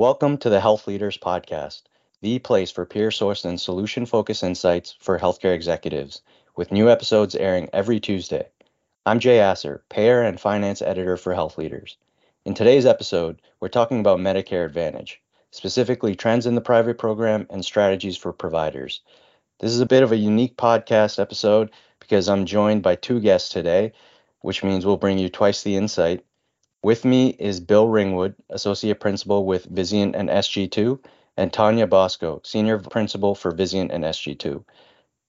Welcome to the Health Leaders Podcast, the place for peer sourced and solution focused insights for healthcare executives, with new episodes airing every Tuesday. I'm Jay Asser, payer and finance editor for Health Leaders. In today's episode, we're talking about Medicare Advantage, specifically trends in the private program and strategies for providers. This is a bit of a unique podcast episode because I'm joined by two guests today, which means we'll bring you twice the insight with me is Bill Ringwood, Associate Principal with Vizient and SG2, and Tawnya Bosko, Senior Principal for Vizient and SG2.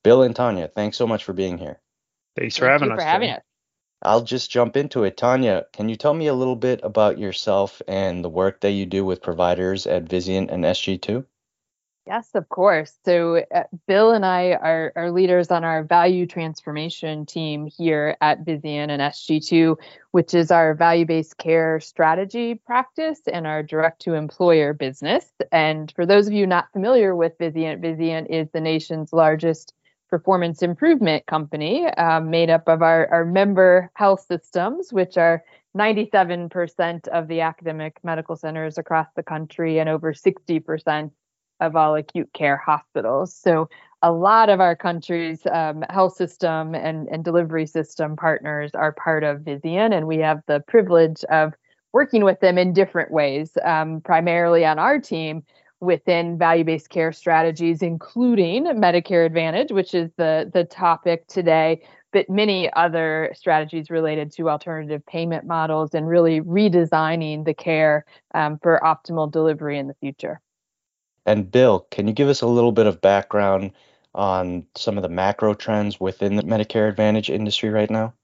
Bill and Tawnya, thanks so much for being here. Thanks for Thank having us. for having us. I'll just jump into it. Tawnya, can you tell me a little bit about yourself and the work that you do with providers at Vizient and SG2? Yes, of course. So, uh, Bill and I are, are leaders on our value transformation team here at Vizient and SG2, which is our value based care strategy practice and our direct to employer business. And for those of you not familiar with Vizient, Vizient is the nation's largest performance improvement company um, made up of our, our member health systems, which are 97% of the academic medical centers across the country and over 60% of all acute care hospitals. So a lot of our country's um, health system and, and delivery system partners are part of Vizient, and we have the privilege of working with them in different ways, um, primarily on our team within value-based care strategies, including Medicare Advantage, which is the the topic today, but many other strategies related to alternative payment models and really redesigning the care um, for optimal delivery in the future. And Bill, can you give us a little bit of background on some of the macro trends within the Medicare Advantage industry right now?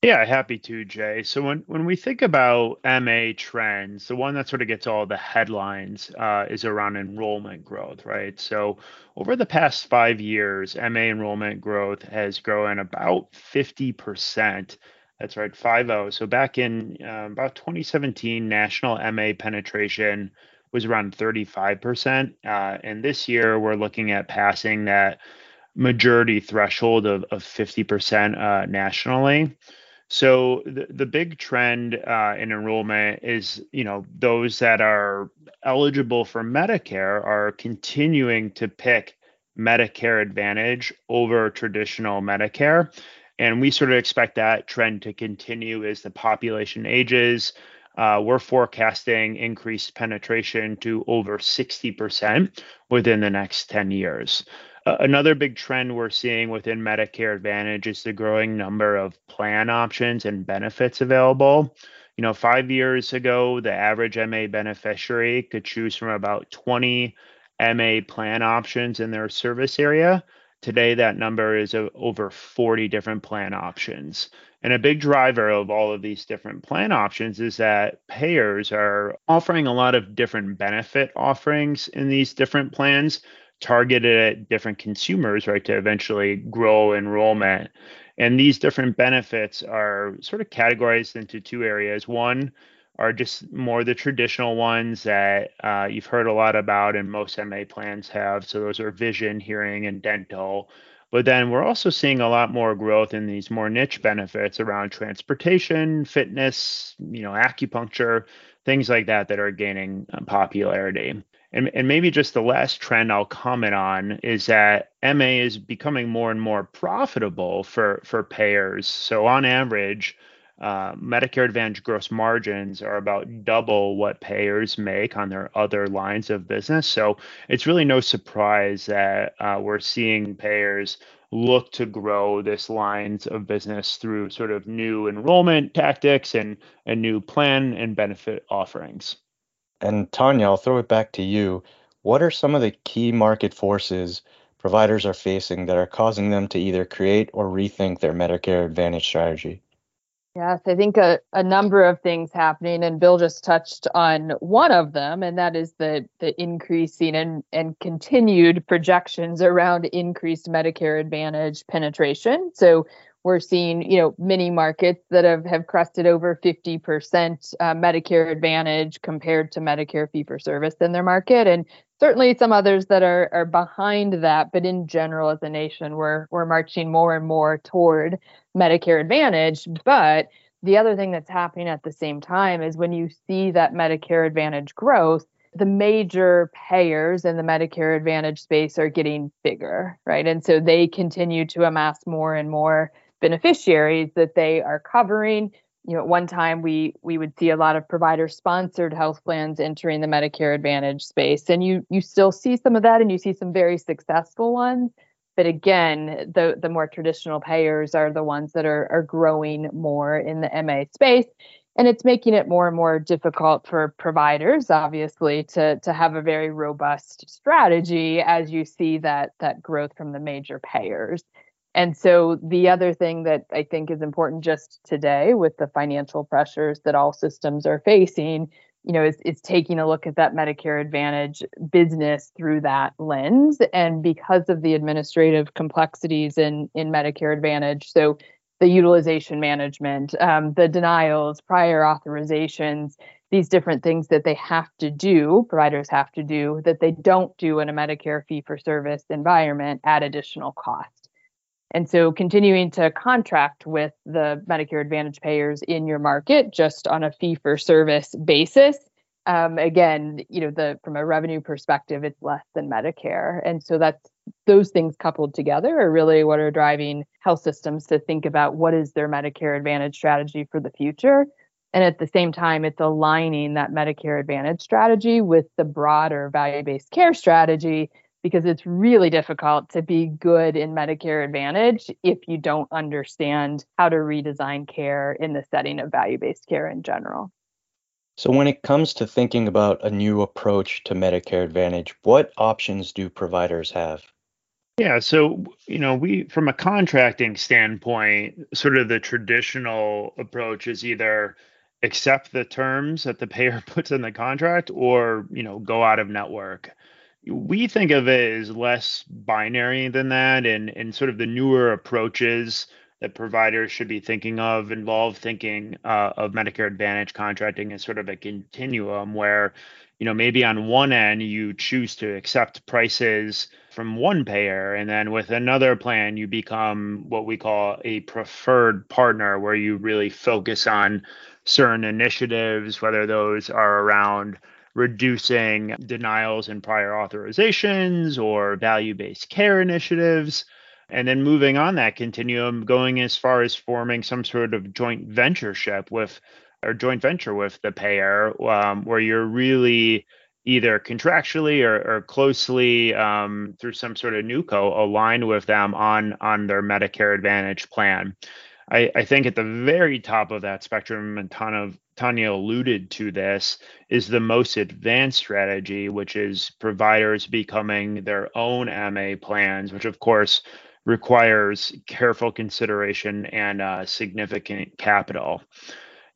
Yeah, happy to, Jay. So when when we think about MA trends, the one that sort of gets all the headlines uh, is around enrollment growth, right? So over the past five years, MA enrollment growth has grown about 50%. That's right, 5 So back in uh, about 2017, national MA penetration was around 35%. Uh, and this year, we're looking at passing that majority threshold of, of 50% uh, nationally. So the, the big trend uh, in enrollment is, you know, those that are eligible for Medicare are continuing to pick Medicare Advantage over traditional Medicare. And we sort of expect that trend to continue as the population ages, we're forecasting increased penetration to over 60% within the next 10 years. Uh, another big trend we're seeing within Medicare Advantage is the growing number of plan options and benefits available. You know, five years ago, the average MA beneficiary could choose from about 20 MA plan options in their service area. Today, that number is over 40 different plan options. And a big driver of all of these different plan options is that payers are offering a lot of different benefit offerings in these different plans targeted at different consumers, right, to eventually grow enrollment. And these different benefits are sort of categorized into two areas. One are just more the traditional ones that uh, you've heard a lot about and most MA plans have. So those are vision, hearing, and dental. But then we're also seeing a lot more growth in these more niche benefits around transportation, fitness, you know, acupuncture, things like that that are gaining uh, popularity. And, and maybe just the last trend I'll comment on is that MA is becoming more and more profitable for, for payers. So on average, uh, Medicare Advantage gross margins are about double what payers make on their other lines of business. So it's really no surprise that uh, we're seeing payers look to grow this lines of business through sort of new enrollment tactics and, and new plan and benefit offerings. And Tawnya, I'll throw it back to you. What are some of the key market forces providers are facing that are causing them to either create or rethink their Medicare Advantage strategy? Yes, I think a, a number of things happening, and Bill just touched on one of them, and that is the the increasing and, and continued projections around increased Medicare Advantage penetration. So we're seeing, you know, many markets that have, have crested over 50% uh, Medicare Advantage compared to Medicare fee for service in their market. And certainly some others that are, are behind that. But in general, as a nation, we're, we're marching more and more toward Medicare Advantage. But the other thing that's happening at the same time is when you see that Medicare Advantage growth, the major payers in the Medicare Advantage space are getting bigger, right? And so they continue to amass more and more beneficiaries that they are covering. You know, at one time we we would see a lot of provider sponsored health plans entering the Medicare Advantage space and you you still see some of that and you see some very successful ones. But again, the the more traditional payers are the ones that are are growing more in the MA space and it's making it more and more difficult for providers obviously to to have a very robust strategy as you see that that growth from the major payers. And so the other thing that i think is important just today with the financial pressures that all systems are facing you know is, is taking a look at that medicare advantage business through that lens and because of the administrative complexities in in medicare advantage so the utilization management, um, the denials, prior authorizations, these different things that they have to do, providers have to do, that they don't do in a Medicare fee for service environment at additional cost. And so continuing to contract with the Medicare Advantage payers in your market just on a fee for service basis um, again, you know, the from a revenue perspective, it's less than Medicare, and so that's those things coupled together are really what are driving health systems to think about what is their Medicare Advantage strategy for the future. And at the same time, it's aligning that Medicare Advantage strategy with the broader value based care strategy because it's really difficult to be good in Medicare Advantage if you don't understand how to redesign care in the setting of value based care in general. So, when it comes to thinking about a new approach to Medicare Advantage, what options do providers have? Yeah, so you know, we from a contracting standpoint, sort of the traditional approach is either accept the terms that the payer puts in the contract or, you know, go out of network. We think of it as less binary than that and and sort of the newer approaches that providers should be thinking of involve thinking uh, of Medicare Advantage contracting as sort of a continuum where, you know, maybe on one end you choose to accept prices from one payer, and then with another plan you become what we call a preferred partner, where you really focus on certain initiatives, whether those are around reducing denials and prior authorizations or value based care initiatives and then moving on that continuum, going as far as forming some sort of joint ventureship with or joint venture with the payer, um, where you're really either contractually or, or closely um, through some sort of NewCo aligned with them on on their Medicare Advantage plan. I, I think at the very top of that spectrum, a ton Tawnya, Tawnya alluded to this, is the most advanced strategy, which is providers becoming their own MA plans, which of course requires careful consideration and uh, significant capital.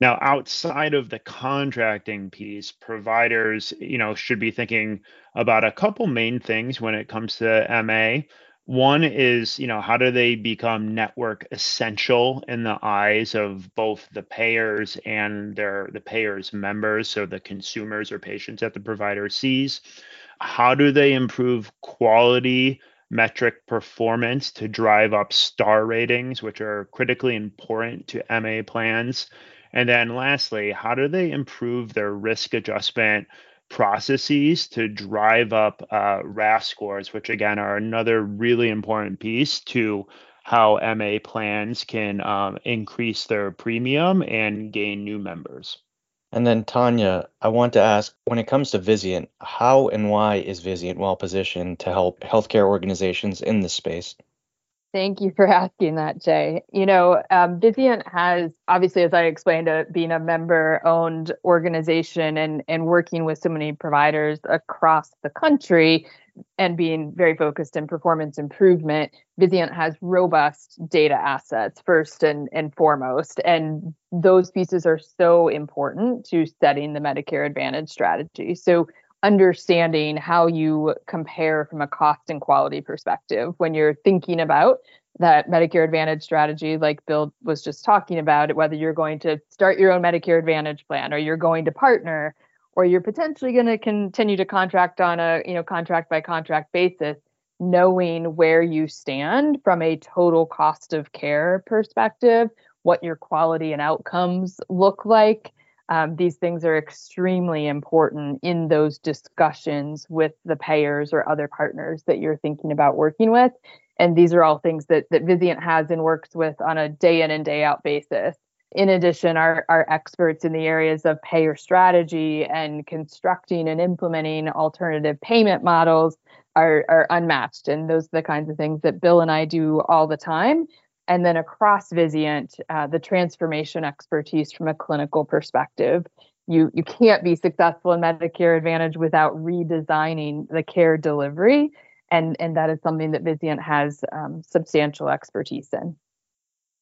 Now, outside of the contracting piece, providers, you know, should be thinking about a couple main things when it comes to MA. One is, you know, how do they become network essential in the eyes of both the payers and their the payers members, so the consumers or patients that the provider sees. How do they improve quality metric performance to drive up star ratings, which are critically important to MA plans? And then lastly, how do they improve their risk adjustment processes to drive up uh, RAF scores, which again are another really important piece to how MA plans can um, increase their premium and gain new members? And then Tawnya, I want to ask when it comes to Vizient, how and why is Vizient well positioned to help healthcare organizations in this space? Thank you for asking that, Jay. You know, um, Vizient has obviously, as I explained, uh, being a member-owned organization and and working with so many providers across the country, and being very focused in performance improvement, Vizient has robust data assets first and, and foremost. And those pieces are so important to setting the Medicare Advantage strategy. So understanding how you compare from a cost and quality perspective when you're thinking about that Medicare Advantage strategy, like Bill was just talking about, whether you're going to start your own Medicare Advantage plan or you're going to partner or you're potentially going to continue to contract on a you know contract by contract basis knowing where you stand from a total cost of care perspective what your quality and outcomes look like Um, these things are extremely important in those discussions with the payers or other partners that you're thinking about working with. And these are all things that, that Vizient has and works with on a day in and day out basis. In addition, our, our experts in the areas of payer strategy and constructing and implementing alternative payment models are, are unmatched. And those are the kinds of things that Bill and I do all the time. And then across Vizient, uh, the transformation expertise from a clinical perspective. You, you can't be successful in Medicare Advantage without redesigning the care delivery. And, and that is something that Vizient has um, substantial expertise in.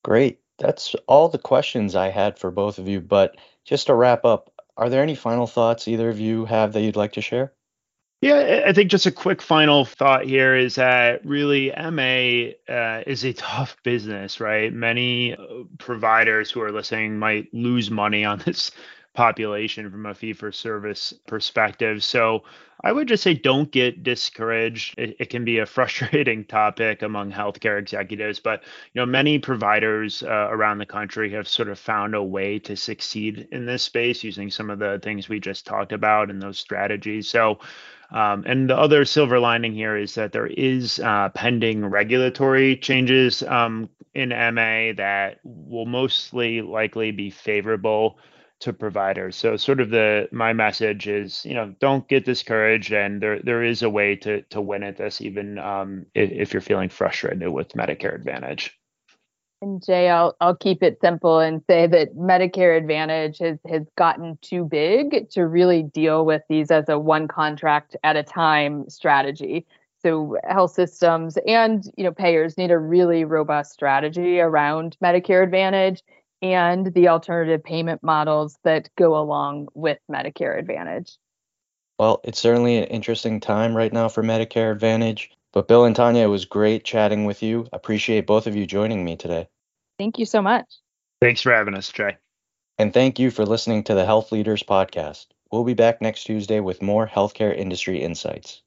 Great. That's all the questions I had for both of you. But just to wrap up, are there any final thoughts either of you have that you'd like to share? Yeah, I think just a quick final thought here is that really MA uh, is a tough business, right? Many uh, providers who are listening might lose money on this population from a fee for service perspective. So I would just say don't get discouraged. It, it, can be a frustrating topic among healthcare executives, but you know many providers uh, around the country have sort of found a way to succeed in this space using some of the things we just talked about and those strategies. So um, and the other silver lining here is that there is uh, pending regulatory changes um, in MA that will mostly likely be favorable to providers. So sort of the my message is, you know, don't get discouraged, and there there is a way to to win at this, even um, if, if you're feeling frustrated with Medicare Advantage. And Jay, I'll I'll keep it simple and say that Medicare Advantage has has gotten too big to really deal with these as a one contract at a time strategy. So health systems and you know payers need a really robust strategy around Medicare Advantage and the alternative payment models that go along with Medicare Advantage. Well, it's certainly an interesting time right now for Medicare Advantage. But Bill and Tawnya, it was great chatting with you. Appreciate both of you joining me today. Thank you so much. Thanks for having us, Jay. And thank you for listening to the Health Leaders Podcast. We'll be back next Tuesday with more healthcare industry insights.